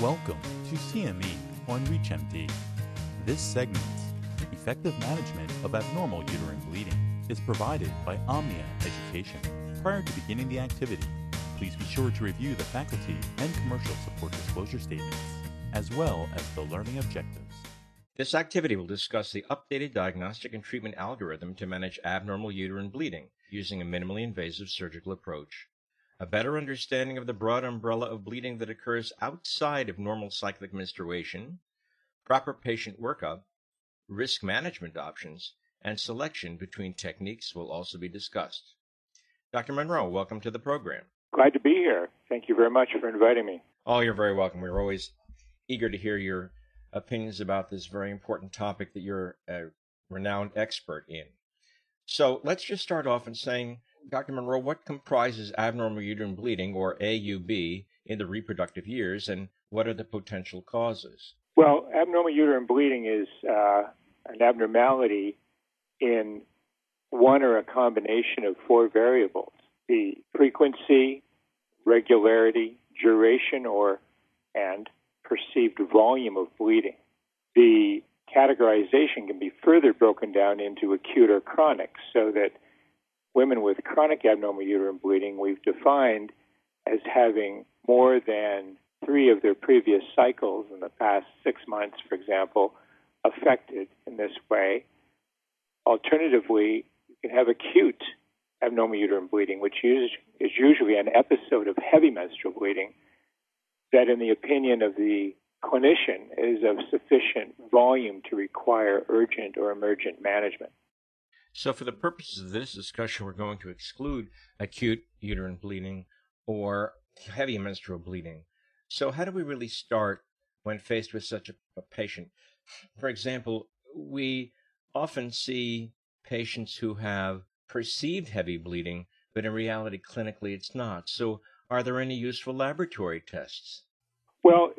Welcome to CME on ReachMD. This segment, Effective Management of Abnormal Uterine Bleeding, is provided by Omnia Education. Prior to beginning the activity, please be sure to review the faculty and commercial support disclosure statements, as well as the learning objectives. This activity will discuss the updated diagnostic and treatment algorithm to manage abnormal uterine bleeding using a minimally invasive surgical approach a better understanding of the broad umbrella of bleeding that occurs outside of normal cyclic menstruation, proper patient workup, risk management options, and selection between techniques will also be discussed. Dr. Munro, welcome to the program. Glad to be here. Thank you very much for inviting me. Oh, you're very welcome. We're always eager to hear your opinions about this very important topic that you're a renowned expert in. So let's just start off in saying Dr. Munro, what comprises abnormal uterine bleeding, or AUB, in the reproductive years, and what are the potential causes? Well, abnormal uterine bleeding is uh, an abnormality in one or a combination of four variables the frequency, regularity, duration, or and perceived volume of bleeding. The categorization can be further broken down into acute or chronic so that women with chronic abnormal uterine bleeding we've defined as having more than three of their previous cycles in the past six months, for example, affected in this way. Alternatively, you can have acute abnormal uterine bleeding, which is, usually an episode of heavy menstrual bleeding that, in the opinion of the clinician, is of sufficient volume to require urgent or emergent management. So, for the purposes of this discussion, we're going to exclude acute uterine bleeding or heavy menstrual bleeding. So, how do we really start when faced with such a, a patient? For example, we often see patients who have perceived heavy bleeding, but in reality, clinically, it's not. So, are there any useful laboratory tests? Well,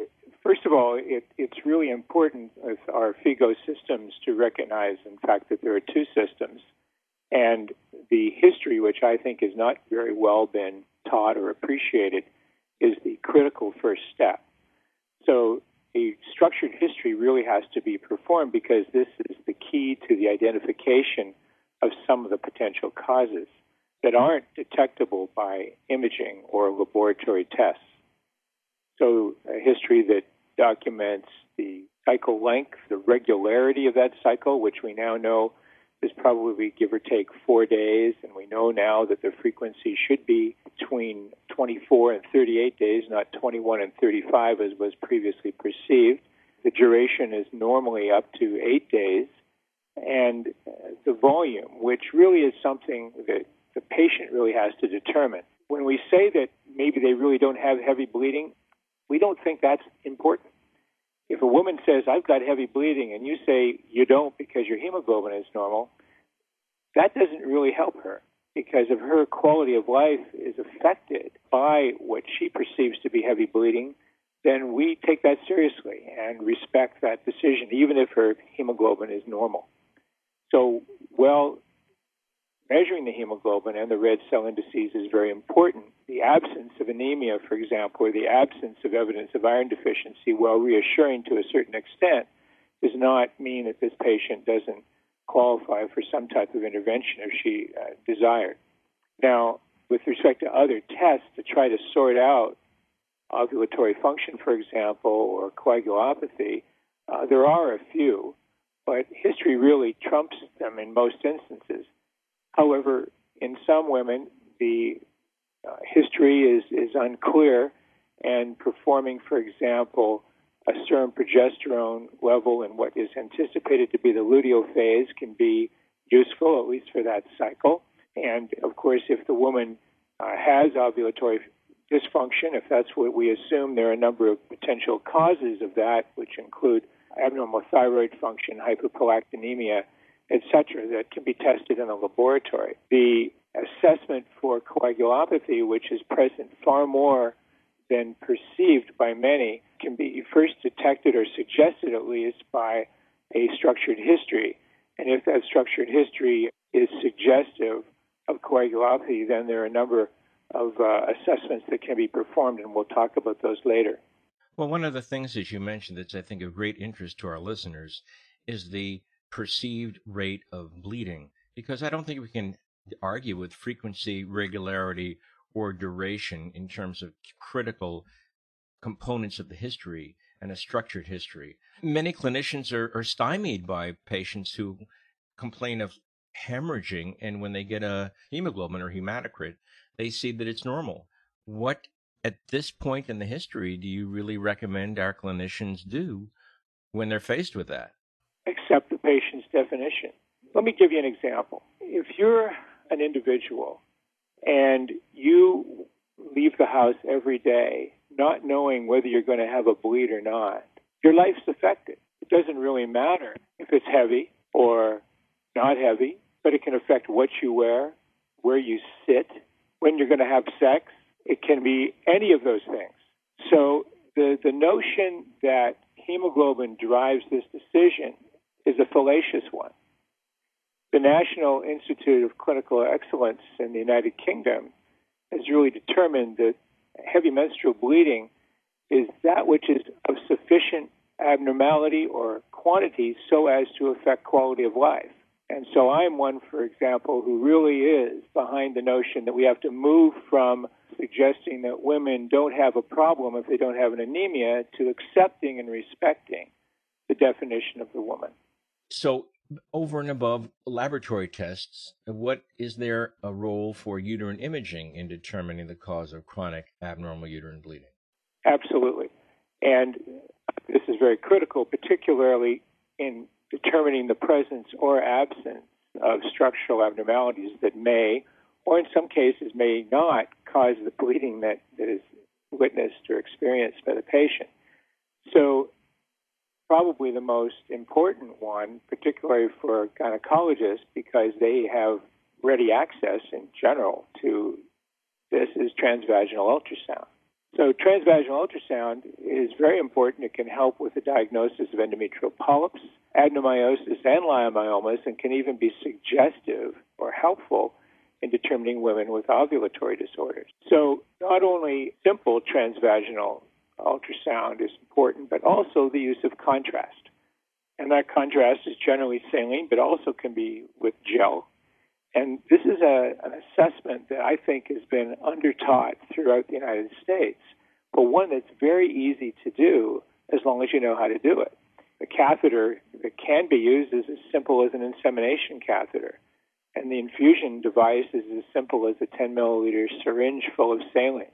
of all, it, it's really important with our FIGO systems to recognize, in fact, that there are two systems. And the history, which I think has not very well been taught or appreciated, is the critical first step. So a structured history really has to be performed because this is the key to the identification of some of the potential causes that aren't detectable by imaging or laboratory tests. So a history that documents the cycle length, the regularity of that cycle, which we now know is probably give or take four days, and we know now that the frequency should be between 24 and 38 days, not 21 and 35 as was previously perceived. The duration is normally up to eight days, and the volume, which really is something that the patient really has to determine. When we say that maybe they really don't have heavy bleeding, we don't think that's important. If a woman says, I've got heavy bleeding, and you say you don't because your hemoglobin is normal, that doesn't really help her because if her quality of life is affected by what she perceives to be heavy bleeding, then we take that seriously and respect that decision, even if her hemoglobin is normal. So, well, measuring the hemoglobin and the red cell indices is very important. The absence of anemia, for example, or the absence of evidence of iron deficiency, while reassuring to a certain extent, does not mean that this patient doesn't qualify for some type of intervention if she uh, desired. Now, with respect to other tests to try to sort out ovulatory function, for example, or coagulopathy, uh, there are a few, but history really trumps them in most instances. However, in some women, the uh, history is, is unclear, and performing, for example, a serum progesterone level in what is anticipated to be the luteal phase can be useful, at least for that cycle. And of course, if the woman uh, has ovulatory dysfunction, if that's what we assume, there are a number of potential causes of that, which include abnormal thyroid function, hyperprolactinemia, etc., that can be tested in a laboratory. The assessment for coagulopathy, which is present far more than perceived by many, can be first detected or suggested at least by a structured history. And if that structured history is suggestive of coagulopathy, then there are a number of uh, assessments that can be performed, and we'll talk about those later. Well, one of the things that you mentioned that's, I think, of great interest to our listeners is the perceived rate of bleeding, because I don't think we can argue with frequency, regularity, or duration in terms of critical components of the history and a structured history. Many clinicians are, are stymied by patients who complain of hemorrhaging, and when they get a hemoglobin or hematocrit, they see that it's normal. What at this point in the history do you really recommend our clinicians do when they're faced with that? The patient's definition. Let me give you an example. If you're an individual and you leave the house every day not knowing whether you're going to have a bleed or not, your life's affected. It doesn't really matter if it's heavy or not heavy, but it can affect what you wear, where you sit, when you're going to have sex. It can be any of those things. So the, the notion that hemoglobin drives this decision is a fallacious one. The National Institute of Clinical Excellence in the United Kingdom has really determined that heavy menstrual bleeding is that which is of sufficient abnormality or quantity so as to affect quality of life. And so I'm one, for example, who really is behind the notion that we have to move from suggesting that women don't have a problem if they don't have an anemia to accepting and respecting the definition of the woman. So, over and above laboratory tests, what is there a role for uterine imaging in determining the cause of chronic abnormal uterine bleeding? Absolutely. And this is very critical, particularly in determining the presence or absence of structural abnormalities that may, or in some cases may not, cause the bleeding that, that is witnessed or experienced by the patient. So, probably the most important one, particularly for gynecologists, because they have ready access in general to this, is transvaginal ultrasound. So, transvaginal ultrasound is very important. It can help with the diagnosis of endometrial polyps, adenomyosis, and leiomyomas, and can even be suggestive or helpful in determining women with ovulatory disorders. So, not only simple transvaginal ultrasound is important, but also the use of contrast. And that contrast is generally saline, but also can be with gel and this is a, an assessment that I think has been undertaught throughout the United States, but one that's very easy to do as long as you know how to do it. The catheter that can be used is as simple as an insemination catheter, and the infusion device is as simple as a 10 milliliter syringe full of saline.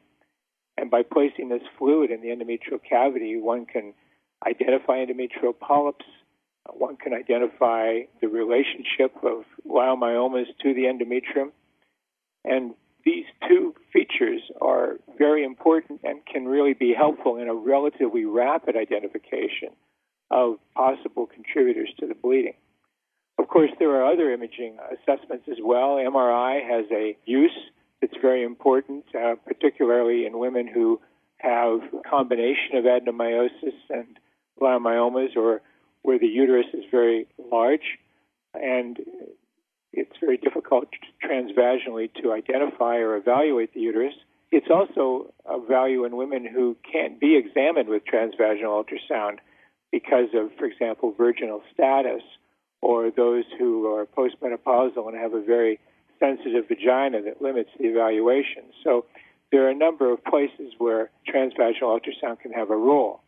And by placing this fluid in the endometrial cavity, one can identify endometrial polyps, uh, one can identify the relationship of leiomyomas to the endometrium. And these two features are very important and can really be helpful in a relatively rapid identification of possible contributors to the bleeding. Of course, there are other imaging assessments as well. MRI has a use that's very important, uh, particularly in women who have a combination of adenomyosis and leiomyomas or where the uterus is very large and it's very difficult transvaginally to identify or evaluate the uterus. It's also of value in women who can't be examined with transvaginal ultrasound because of, for example, virginal status or those who are postmenopausal and have a very sensitive vagina that limits the evaluation. So there are a number of places where transvaginal ultrasound can have a role.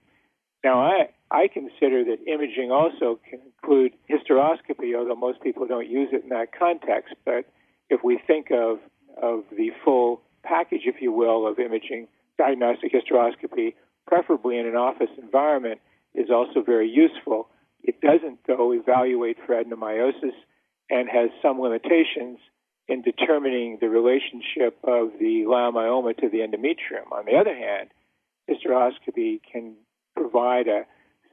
Now, I, I consider that imaging also can include hysteroscopy, although most people don't use it in that context. But if we think of, of the full package, if you will, of imaging, diagnostic hysteroscopy, preferably in an office environment, is also very useful. It doesn't, though, evaluate for adenomyosis and has some limitations in determining the relationship of the leiomyoma to the endometrium. On the other hand, hysteroscopy can provide a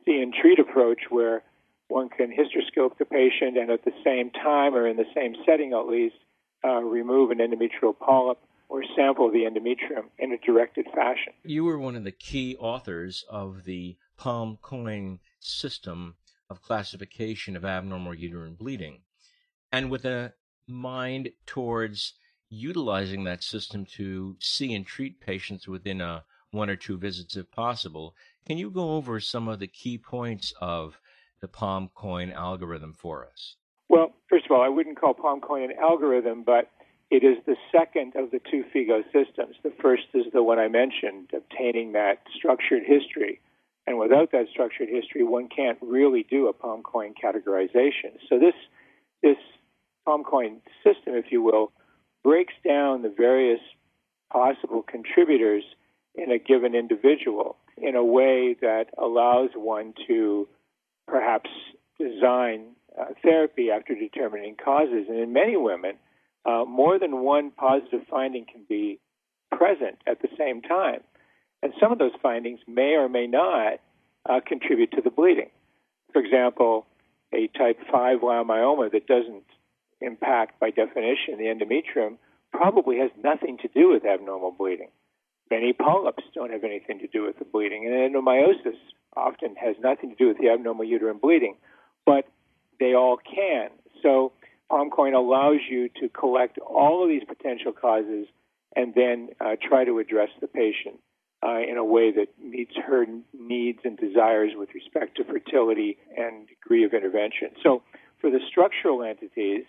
see and treat approach where one can hysteroscope the patient and at the same time or in the same setting at least uh, remove an endometrial polyp or sample the endometrium in a directed fashion. You were one of the key authors of the PALM-COEIN system of classification of abnormal uterine bleeding. And with a mind towards utilizing that system to see and treat patients within a one or two visits if possible, Can you go over some of the key points of the PALM-COEIN algorithm for us? Well, first of all, I wouldn't call PALM-COEIN an algorithm, but it is the second of the two FIGO systems. The first is the one I mentioned, obtaining that structured history. And without that structured history, one can't really do a PALM-COEIN categorization. So this this PALM-COEIN system, if you will, breaks down the various possible contributors in a given individual in a way that allows one to perhaps design uh, therapy after determining causes. And in many women, uh, more than one positive finding can be present at the same time. And some of those findings may or may not uh, contribute to the bleeding. For example, a type 5 leiomyoma that doesn't impact, by definition, the endometrium probably has nothing to do with abnormal bleeding. Many polyps don't have anything to do with the bleeding, and adenomyosis often has nothing to do with the abnormal uterine bleeding, but they all can. So PALM-COEIN allows you to collect all of these potential causes and then uh, try to address the patient uh, in a way that meets her needs and desires with respect to fertility and degree of intervention. So, for the structural entities,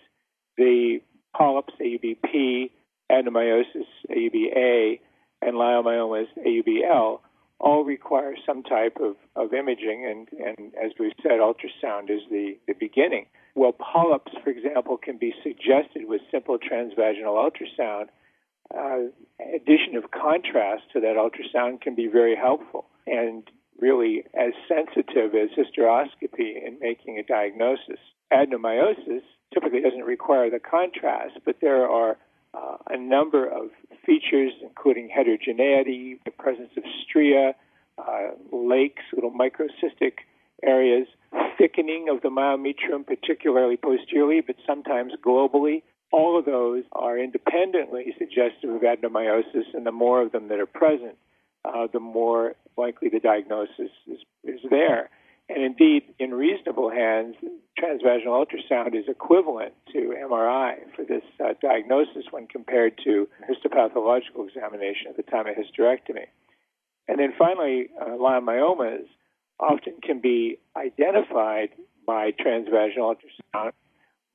the polyps, AUBP, adenomyosis, AUBA, and leiomyomas, AUBL, all require some type of, of imaging, and, and as we've said, ultrasound is the, the beginning. Well, polyps, for example, can be suggested with simple transvaginal ultrasound. Uh, addition of contrast to that ultrasound can be very helpful and really as sensitive as hysteroscopy in making a diagnosis. Adenomyosis typically doesn't require the contrast, but there are uh, a number of features, including heterogeneity, the presence of stria, uh, lakes, little microcystic areas, thickening of the myometrium, particularly posteriorly, but sometimes globally. All of those are independently suggestive of adenomyosis, and the more of them that are present, uh, the more likely the diagnosis is, is there. And indeed, in reasonable hands, transvaginal ultrasound is equivalent to MRI for this uh, diagnosis when compared to histopathological examination at the time of hysterectomy. And then finally, uh, leiomyomas often can be identified by transvaginal ultrasound,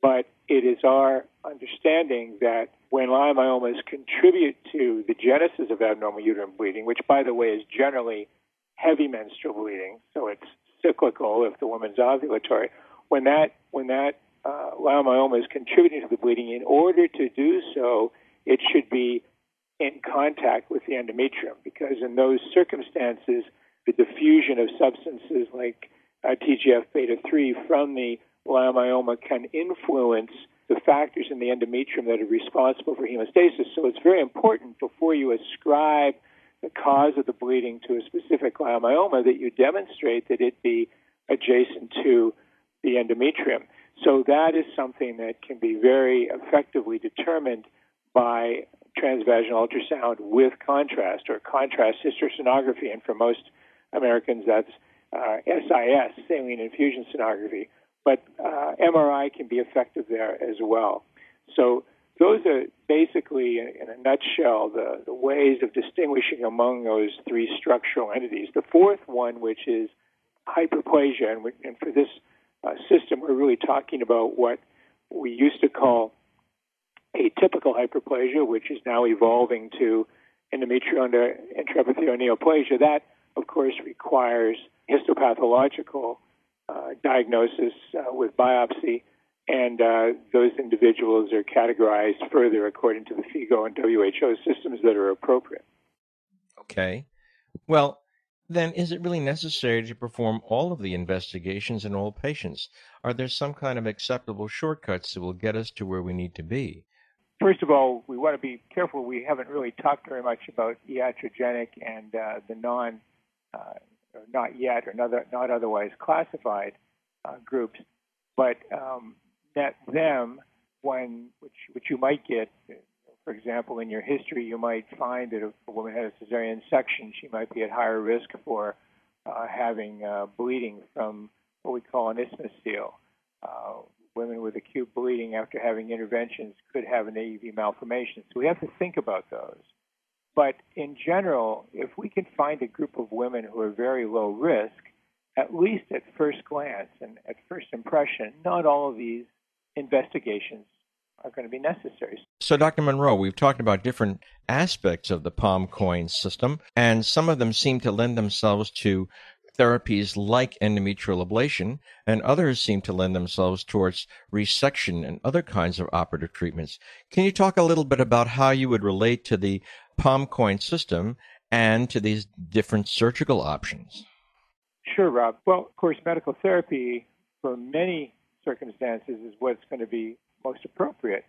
but it is our understanding that when leiomyomas contribute to the genesis of abnormal uterine bleeding, which by the way is generally heavy menstrual bleeding, so it's cyclical if the woman's ovulatory. When that when that uh, leiomyoma is contributing to the bleeding, in order to do so, it should be in contact with the endometrium because in those circumstances, the diffusion of substances like uh, TGF beta 3 from the leiomyoma can influence the factors in the endometrium that are responsible for hemostasis. So it's very important before you ascribe the cause of the bleeding to a specific leiomyoma that you demonstrate that it be adjacent to the endometrium. So that is something that can be very effectively determined by transvaginal ultrasound with contrast or contrast hysterosonography. And for most Americans, that's uh, SIS, saline infusion sonography. But uh, MRI can be effective there as well. So those are basically, in a nutshell, the, the ways of distinguishing among those three structural entities. The fourth one, which is hyperplasia, and, we, and for this uh, system, we're really talking about what we used to call atypical hyperplasia, which is now evolving to endometrial intraepithelial neoplasia. That, of course, requires histopathological uh, diagnosis uh, with biopsy and uh, those individuals are categorized further according to the FIGO and WHO systems that are appropriate. Okay. Well, then is it really necessary to perform all of the investigations in all patients? Are there some kind of acceptable shortcuts that will get us to where we need to be? First of all, we want to be careful. We haven't really talked very much about iatrogenic and uh, the non, uh, not yet or not, not otherwise classified uh, groups. But um, that them when which which you might get for example in your history you might find that if a woman had a cesarean section she might be at higher risk for uh, having uh, bleeding from what we call an isthmus seal. Uh, women with acute bleeding after having interventions could have an AV malformation. So we have to think about those. But in general, if we can find a group of women who are very low risk, at least at first glance and at first impression, not all of these investigations are going to be necessary. So, Dr. Munro, we've talked about different aspects of the PALM-COEIN system, and some of them seem to lend themselves to therapies like endometrial ablation, and others seem to lend themselves towards resection and other kinds of operative treatments. Can you talk a little bit about how you would relate to the PALM-COEIN system and to these different surgical options? Sure, Rob. Well, of course, medical therapy for many circumstances is what's going to be most appropriate.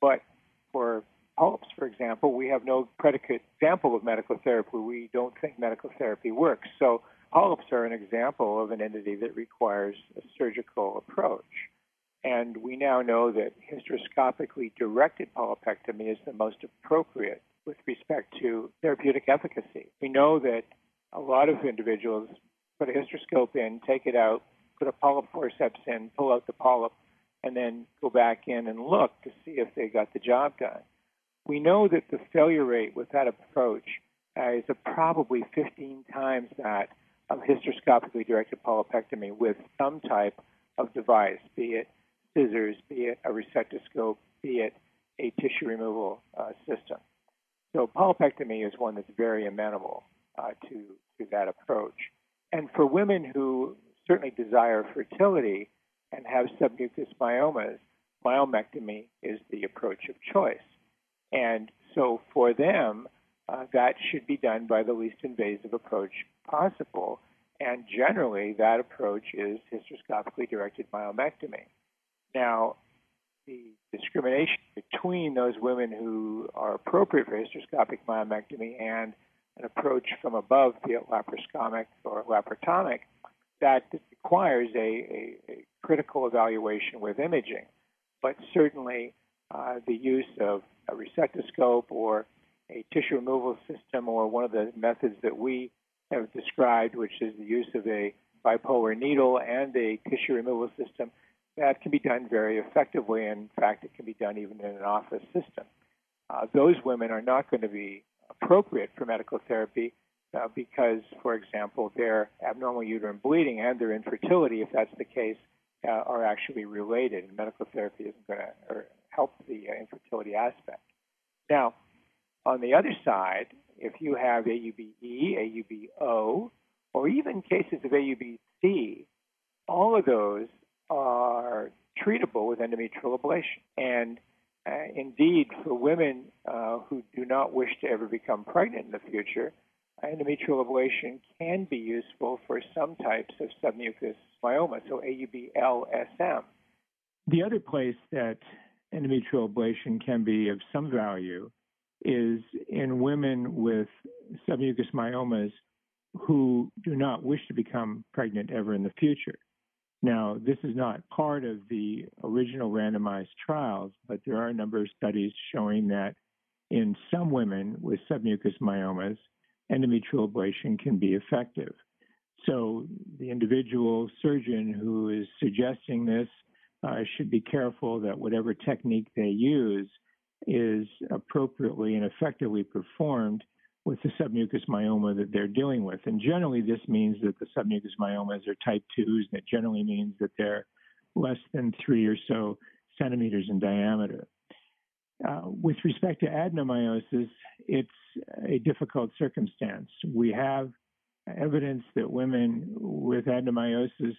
But for polyps, for example, we have no predicate example of medical therapy. We don't think medical therapy works. So polyps are an example of an entity that requires a surgical approach. And we now know that hysteroscopically directed polypectomy is the most appropriate with respect to therapeutic efficacy. We know that a lot of individuals put a hysteroscope in, take it out, put a polyp forceps in, pull out the polyp, and then go back in and look to see if they got the job done. We know that the failure rate with that approach uh, is probably 15 times that of hysteroscopically directed polypectomy with some type of device, be it scissors, be it a resectoscope, be it a tissue removal uh, system. So polypectomy is one that's very amenable uh, to, to that approach. And for women who certainly desire fertility and have submucous myomas, myomectomy is the approach of choice. And so for them, uh, that should be done by the least invasive approach possible. And generally, that approach is hysteroscopically directed myomectomy. Now, the discrimination between those women who are appropriate for hysteroscopic myomectomy and an approach from above, be it laparoscopic or laparotomic, that requires a, a, a critical evaluation with imaging. But certainly, uh, the use of a resectoscope or a tissue removal system, or one of the methods that we have described, which is the use of a bipolar needle and a tissue removal system, that can be done very effectively. In fact, it can be done even in an office system. Uh, those women are not going to be appropriate for medical therapy uh, because, for example, their abnormal uterine bleeding and their infertility, if that's the case, uh, are actually related, and medical therapy isn't going to help the uh, infertility aspect. Now, on the other side, if you have AUBE, AUBO, or even cases of AUBC, all of those are treatable with endometrial ablation. And uh, indeed, for women uh, who do not wish to ever become pregnant in the future, endometrial ablation can be useful for some types of submucous myoma, so AUBLSM. The other place that endometrial ablation can be of some value is in women with submucous myomas who do not wish to become pregnant ever in the future. Now, this is not part of the original randomized trials, but there are a number of studies showing that in some women with submucous myomas, endometrial ablation can be effective. So the individual surgeon who is suggesting this uh, should be careful that whatever technique they use is appropriately and effectively performed with the submucous myoma that they're dealing with. And generally, this means that the submucous myomas are type 2s, and it generally means that they're less than three or so centimeters in diameter. Uh, with respect to adenomyosis, it's a difficult circumstance. We have evidence that women with adenomyosis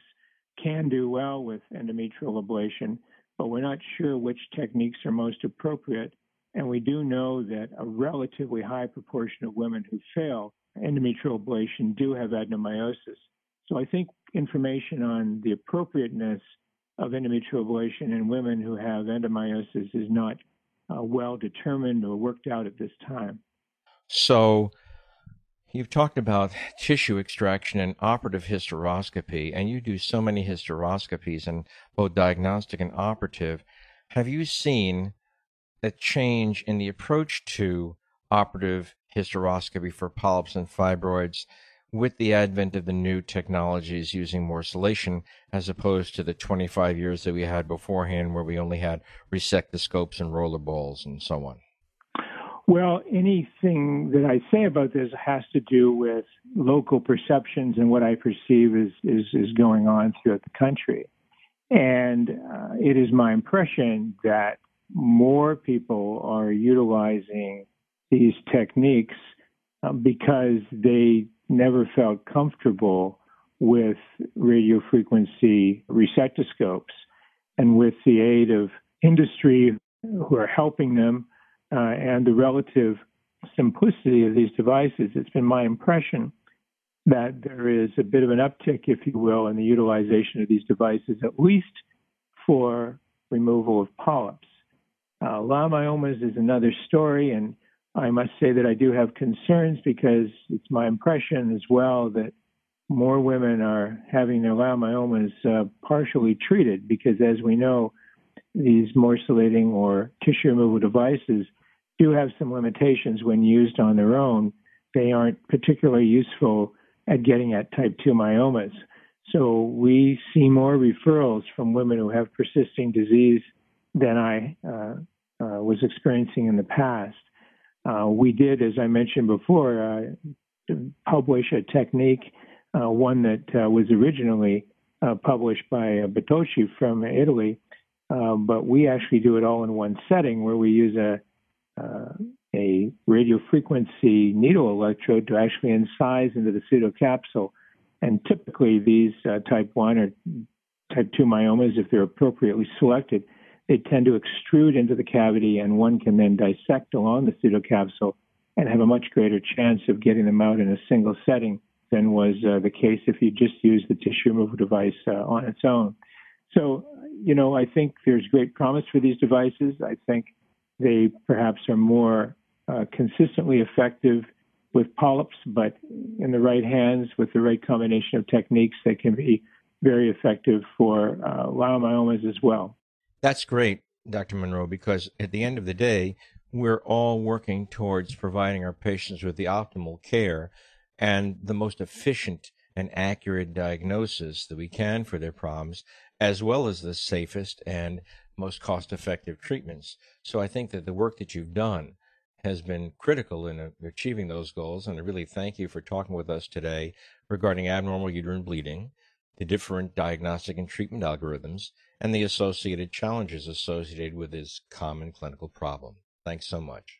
can do well with endometrial ablation, but we're not sure which techniques are most appropriate. And we do know that a relatively high proportion of women who fail endometrial ablation do have adenomyosis. So I think information on the appropriateness of endometrial ablation in women who have adenomyosis is not uh, well determined or worked out at this time. So, you've talked about tissue extraction and operative hysteroscopy, and you do so many hysteroscopies and both diagnostic and operative. Have you seen a change in the approach to operative hysteroscopy for polyps and fibroids with the advent of the new technologies using morcellation as opposed to the 25 years that we had beforehand where we only had resectoscopes and roller balls and so on? Well, anything that I say about this has to do with local perceptions and what I perceive is, is, is going on throughout the country. And uh, it is my impression that more people are utilizing these techniques uh, because they never felt comfortable with radio frequency resectoscopes. And with the aid of industry who are helping them uh, and the relative simplicity of these devices, it's been my impression that there is a bit of an uptick, if you will, in the utilization of these devices, at least for removal of polyps. Uh, leiomyomas is another story, and I must say that I do have concerns because it's my impression as well that more women are having their leiomyomas uh, partially treated because, as we know, these morcellating or tissue removal devices do have some limitations when used on their own. They aren't particularly useful at getting at type 2 myomas. So we see more referrals from women who have persisting disease than I uh, uh, was experiencing in the past. Uh, we did, as I mentioned before, uh, publish a technique, uh, one that uh, was originally published by Bettocchi from Italy, but we actually do it all in one setting where we use a uh, a radio frequency needle electrode to actually incise into the pseudocapsule. And typically, these uh, type 1 or type 2 myomas, if they're appropriately selected, they tend to extrude into the cavity, and one can then dissect along the pseudocapsule and have a much greater chance of getting them out in a single setting than was uh, the case if you just use the tissue removal device uh, on its own. So, you know, I think there's great promise for these devices. I think they perhaps are more uh, consistently effective with polyps, but in the right hands with the right combination of techniques, they can be very effective for uh, leiomyomas as well. That's great, Dr. Munro, because at the end of the day, we're all working towards providing our patients with the optimal care and the most efficient and accurate diagnosis that we can for their problems, as well as the safest and most cost effective treatments. So I think that the work that you've done has been critical in achieving those goals. And I really thank you for talking with us today regarding abnormal uterine bleeding, the different diagnostic and treatment algorithms, and the associated challenges associated with this common clinical problem. Thanks so much.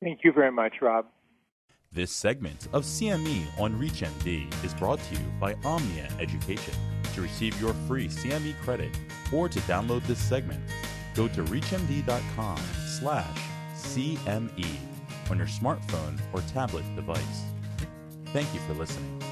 Thank you very much, Rob. This segment of CME on ReachMD is brought to you by Omnia Education. To receive your free CME credit or to download this segment, go to reachmd.com slash CME on your smartphone or tablet device. Thank you for listening.